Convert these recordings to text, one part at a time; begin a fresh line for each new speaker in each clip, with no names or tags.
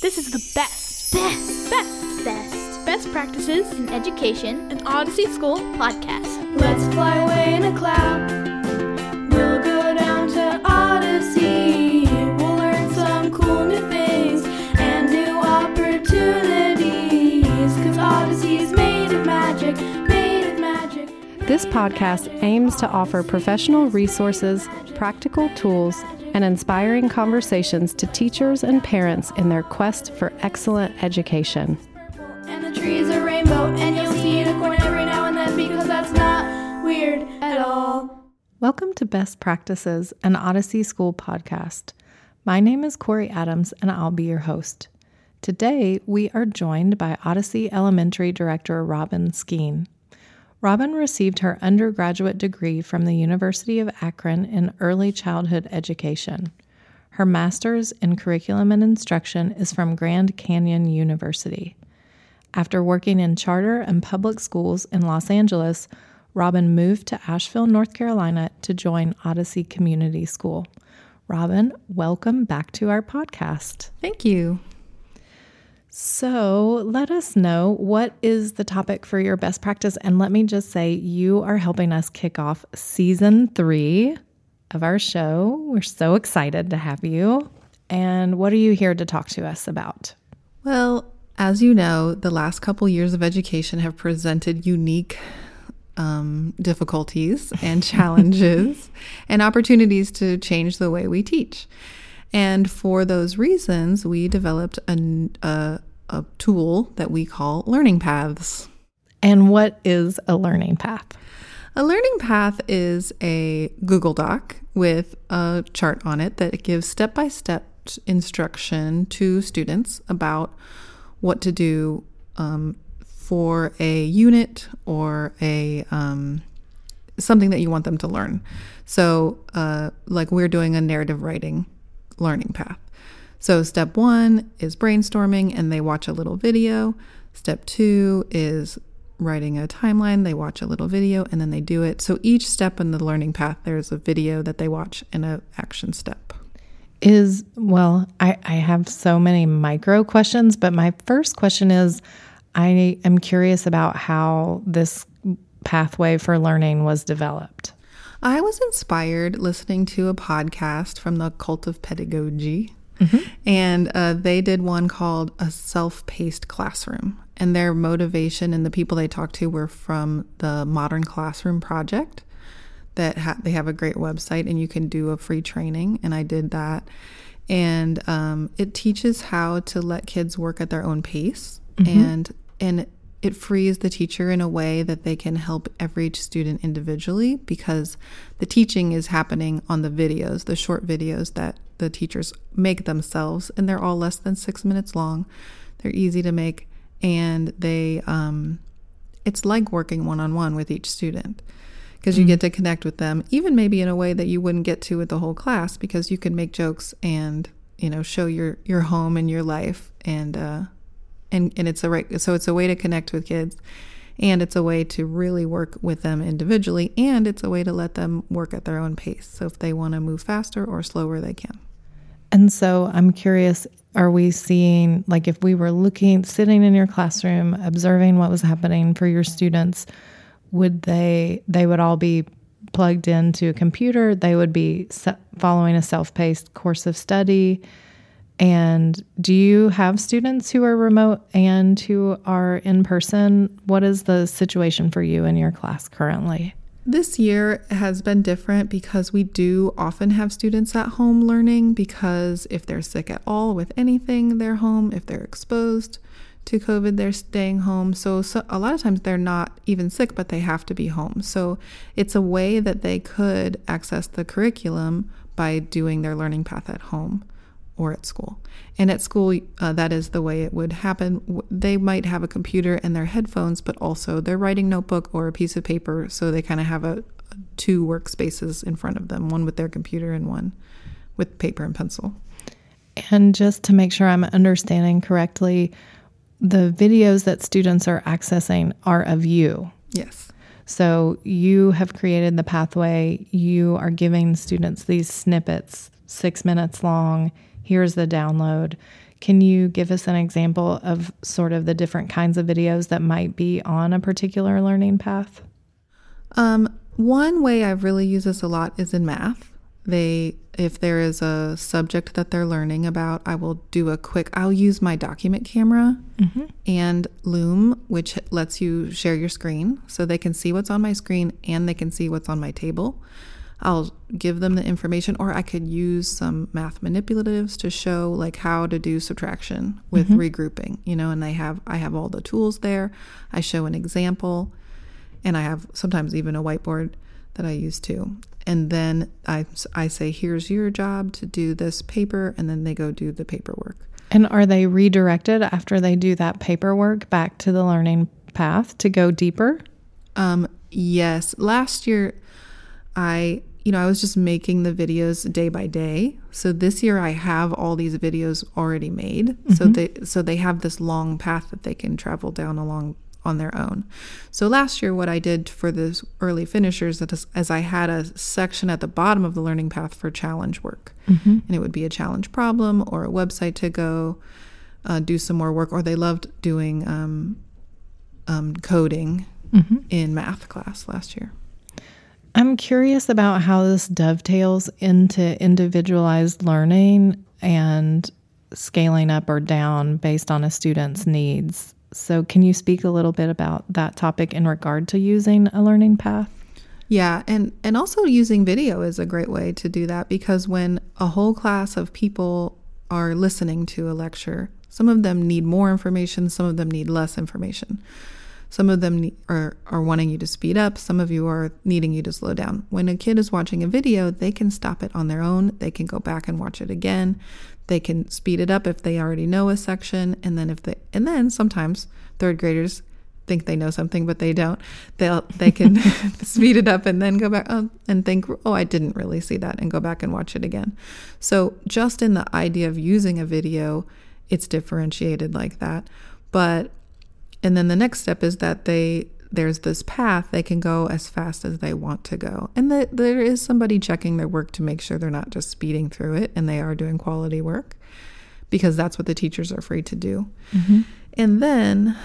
This is the best,
Best,
best,
best
best practices
in education.
in Odyssey School.
Podcast.
Let's fly away in a cloud. We'll go down to Odyssey. We'll learn some cool new things and new opportunities. Cause Odyssey's made of magic, made of magic.
This podcast aims to offer professional resources, practical tools, and inspiring conversations to teachers and parents in their quest for excellent education.
And the trees are rainbow, and you'll see a unicorn every now and then because that's not weird at all.
Welcome to Best Practices, an Odyssey School podcast. My name is Corey Adams, and I'll be your host. Today, we are joined by Odyssey Elementary Director Robin Skeen. Robin received her undergraduate degree from the University of Akron in early childhood education. Her master's in curriculum and instruction is from Grand Canyon University. After working in charter and public schools in Los Angeles, Robin moved to Asheville, North Carolina to join Odyssey Community School. Robin, welcome back to our podcast.
Thank you.
So, let us know what is the topic for your best practice. And let me just say, you are helping us kick off season three of our show. We're so excited to have you. And what are you here to talk to us about?
Well, as you know, the last couple years of education have presented unique um, difficulties and challenges and opportunities to change the way we teach. And for those reasons, we developed a, a, a tool that we call Learning Paths.
And what is a learning path?
A learning path is a Google Doc with a chart on it that gives step by step instruction to students about what to do um, for a unit or a um, something that you want them to learn. So, uh, like we're doing a narrative writing learning path. So, step one is brainstorming, and they watch a little video. Step two is writing a timeline. They watch a little video and then they do it. So, each step in the learning path, there's a video that they watch and an action step.
Is, well, I, I have so many micro questions, but my first question is I am curious about how this pathway for learning was developed.
I was inspired listening to a podcast from the Cult of Pedagogy, and uh, they did one called A Self Paced Classroom. And their motivation and the people they talked to were from the Modern Classroom Project. That ha- they have a great website, and you can do a free training. And I did that, and um, it teaches how to let kids work at their own pace, and and it frees the teacher in a way that they can help every student individually because the teaching is happening on the videos, the short videos that the teachers make themselves, and they're all less than six minutes long. They're easy to make, and they um, it's like working one on one with each student because you get to connect with them, even maybe in a way that you wouldn't get to with the whole class because you can make jokes and you know show your your home and your life and uh, and and it's a right so it's a way to connect with kids and it's a way to really work with them individually and it's a way to let them work at their own pace so if they want to move faster or slower they can
And so I'm curious are we seeing, like, if we were looking, sitting in your classroom, observing what was happening for your students, would they, they would all be plugged into a computer? They would be following a self paced course of study? And do you have students who are remote and who are in person? What is the situation for you in your class currently?
This year has been different because we do often have students at home learning because if they're sick at all with anything, they're home. If they're exposed to COVID, they're staying home. So, so a lot of times they're not even sick, but they have to be home. So it's a way that they could access the curriculum by doing their learning path at home or at school. And at school, uh, that is the way it would happen. They might have a computer and their headphones, but also their writing notebook or a piece of paper. So they kind of have a two workspaces in front of them, one with their computer and one with paper and pencil.
And just to make sure I'm understanding correctly, the videos that students are accessing are of you.
Yes.
So you have created the pathway. You are giving students these snippets, six minutes long. Here's the download. Can you give us an example of sort of the different kinds of videos that might be on a particular learning path?
Um, one way I really use this a lot is in math. They, if there is a subject that they're learning about, I will do a quick, I'll use my document camera and Loom, which lets you share your screen so they can see what's on my screen and they can see what's on my table. I'll give them the information, or I could use some math manipulatives to show like how to do subtraction with regrouping, you know, and they have I have all the tools there. I show an example and I have sometimes even a whiteboard that I use too. And then I, I say, here's your job to do this paper, and then they go do the paperwork.
And are they redirected after they do that paperwork back to the learning path to go deeper?
Um, yes, last year I, you know, I was just making the videos day by day. So this year I have all these videos already made. So they so they have this long path that they can travel down along on their own. So last year what I did for the early finishers is as I had a section at the bottom of the learning path for challenge work. And it would be a challenge problem or a website to go uh, do some more work or they loved doing um, um, coding in math class last year.
I'm curious about how this dovetails into individualized learning and scaling up or down based on a student's needs. So, can you speak a little bit about that topic in regard to using a learning path?
Yeah, and and also using video is a great way to do that because when a whole class of people are listening to a lecture, some of them need more information, some of them need less information. Some of them are are wanting you to speed up, some of you are needing you to slow down. When a kid is watching a video, they can stop it on their own, they can go back and watch it again. They can speed it up if they already know a section. And then if they and then sometimes third graders think they know something but they don't. They'll they can speed it up and then go back oh, and think oh i didn't really see that and go back and watch it again. So just in the idea of using a video it's differentiated like that. But and then the next step is that they there's this path they can go as fast as they want to go. And that there is somebody checking their work to make sure they're not just speeding through it and they are doing quality work because that's what the teachers are free to do. And then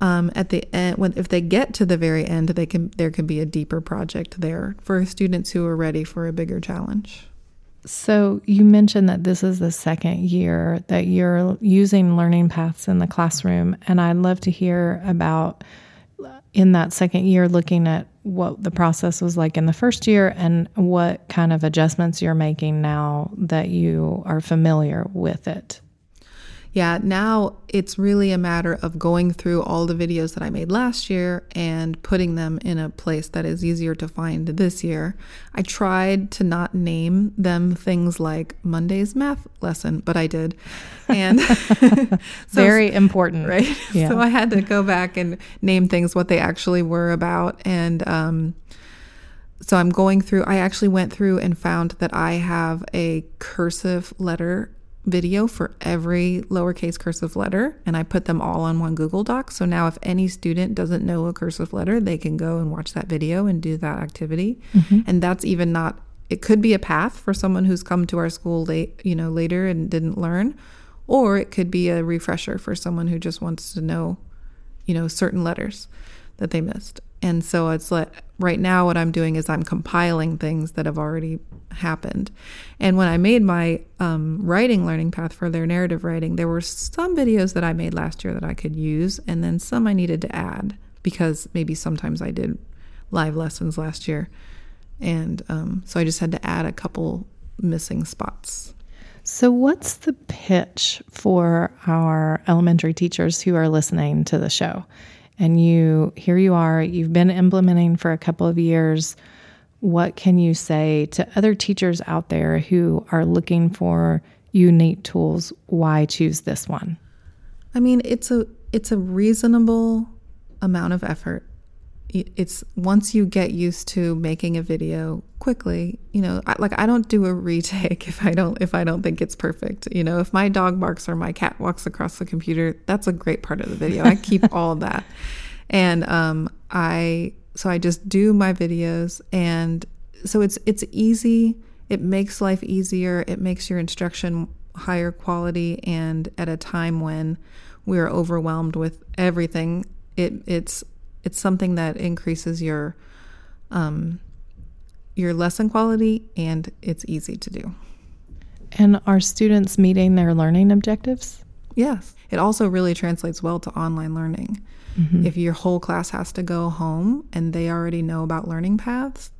um, at the end, when if they get to the very end, they can there can be a deeper project there for students who are ready for a bigger challenge.
So, you mentioned that this is the second year that you're using learning paths in the classroom. And I'd love to hear about uh, in that second year looking at what the process was like in the first year and what kind of adjustments you're making now that you are familiar with it.
Yeah, now it's really a matter of going through all the videos that I made last year and putting them in a place that is easier to find this year. I tried to not name them things like Monday's math lesson, but I did. And so-
Very important.
right?
Yeah.
So I had to go back and name things what they actually were about. And um, so I'm going through, I actually went through and found that I have a cursive letter video for every lowercase cursive letter, and I put them all on one Google Doc. So now if any student doesn't know a cursive letter, they can go and watch that video and do that activity. Mm-hmm. And that's even not, it could be a path for someone who's come to our school late, you know, later and didn't learn, or it could be a refresher for someone who just wants to know you know, certain letters that they missed. And so it's like right now what I'm doing is I'm compiling things that have already happened. And when I made my um, writing learning path for their narrative writing, there were some videos that I made last year that I could use, and then some I needed to add because maybe sometimes I did live lessons last year. And um, so I just had to add a couple missing spots.
So, what's the pitch for our elementary teachers who are listening to the show? And you, here you are, you've been implementing for a couple of years. What can you say to other teachers out there who are looking for unique tools? Why choose this one?
I mean, it's a it's a reasonable amount of effort. It's once you get used to making a video quickly, you know, I, like I don't do a retake if I don't if I don't think it's perfect. You know, if my dog barks or my cat walks across the computer, that's a great part of the video. I keep all of that. And um I so I just do my videos and so it's it's easy. It makes life easier. It makes your instruction higher quality and at a time when we are overwhelmed with everything. It it's it's something that increases your um, your lesson quality and it's easy to do.
And are students meeting their learning objectives?
Yes. It also really translates well to online learning. Mm-hmm. If your whole class has to go home and they already know about learning paths,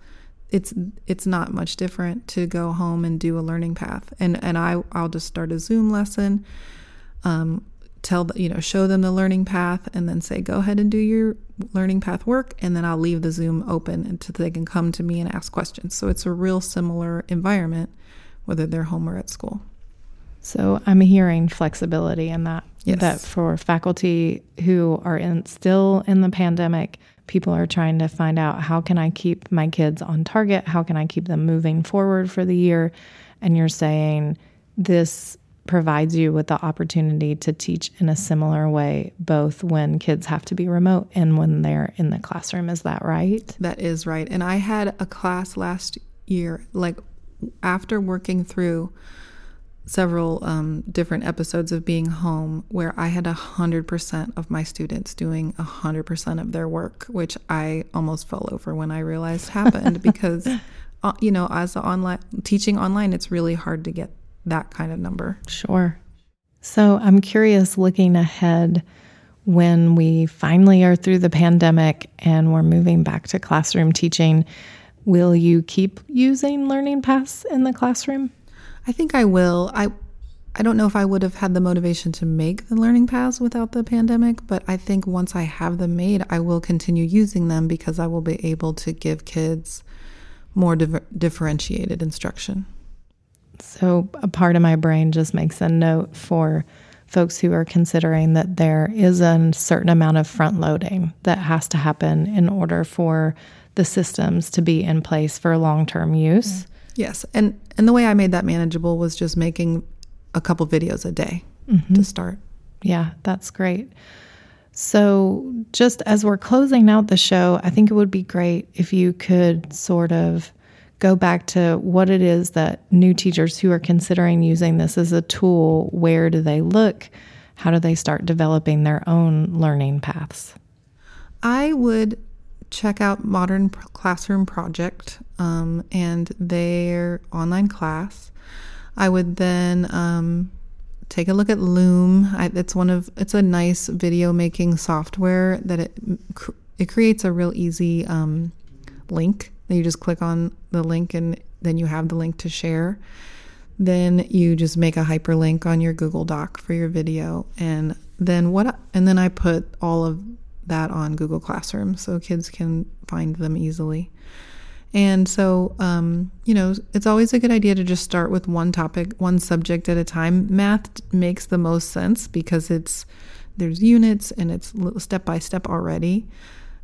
it's it's not much different to go home and do a learning path. And and I I'll just start a Zoom lesson, um, tell the, you know show them the learning path, and then say go ahead and do your learning path work, and then I'll leave the Zoom open until they can come to me and ask questions. So it's a real similar environment, whether they're home or at school.
So I'm hearing flexibility in that.
Yes.
That for faculty who are in still in the pandemic, people are trying to find out how can I keep my kids on target? How can I keep them moving forward for the year? And you're saying this provides you with the opportunity to teach in a similar way, both when kids have to be remote and when they're in the classroom. Is that right?
That is right. And I had a class last year, like after working through several um, different episodes of being home where I had 100% of my students doing 100% of their work, which I almost fell over when I realized happened because, uh, you know, as online teaching online, it's really hard to get that kind of number.
Sure. So I'm curious looking ahead when we finally are through the pandemic and we're moving back to classroom teaching. Will you keep using learning paths in the classroom?
I think I will. I I don't know if I would have had the motivation to make the learning paths without the pandemic, but I think once I have them made, I will continue using them because I will be able to give kids more differentiated instruction.
So, a part of my brain just makes a note for folks who are considering that there is a certain amount of front loading that has to happen in order for the systems to be in place for long term use.
Yes. And and the way I made that manageable was just making a couple videos a day mm-hmm. to start.
Yeah, that's great. So, just as we're closing out the show, I think it would be great if you could sort of go back to what it is that new teachers who are considering using this as a tool, where do they look? How do they start developing their own learning paths?
I would check out Modern Classroom Project um, and their online class. I would then um, take a look at Loom. I, it's one of it's a nice video making software that it it creates a real easy um, link. You just click on the link and then you have the link to share. Then you just make a hyperlink on your Google Doc for your video, and then what? And then I put all of that on Google Classroom so kids can find them easily. And so, um, you know, it's always a good idea to just start with one topic, one subject at a time. Math makes the most sense because it's there's units and it's step by step already.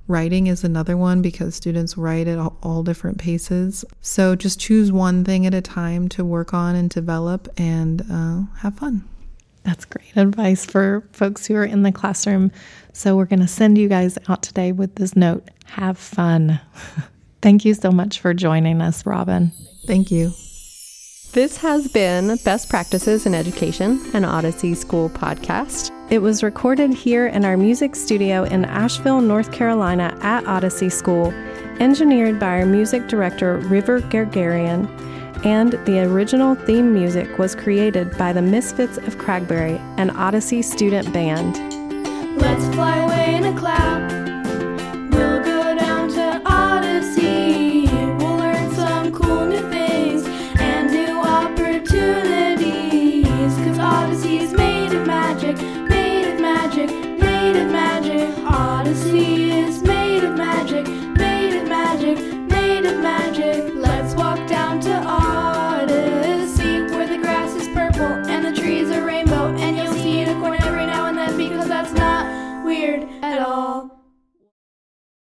Writing is another one because students write at all, all different paces. So just choose one thing at a time to work on and develop and uh, have fun.
That's great advice for folks who are in the classroom. So, we're going to send you guys out today with this note have fun. Thank you so much for joining us, Robin.
Thank you.
This has been Best Practices in Education, an Odyssey School podcast.
It was recorded here in our music studio in Asheville, North Carolina at Odyssey School, engineered by our music director, River Guerguerian and the original theme music was created by the Misfits of Cragberry, an Odyssey student band.
Let's fly away in a cloud.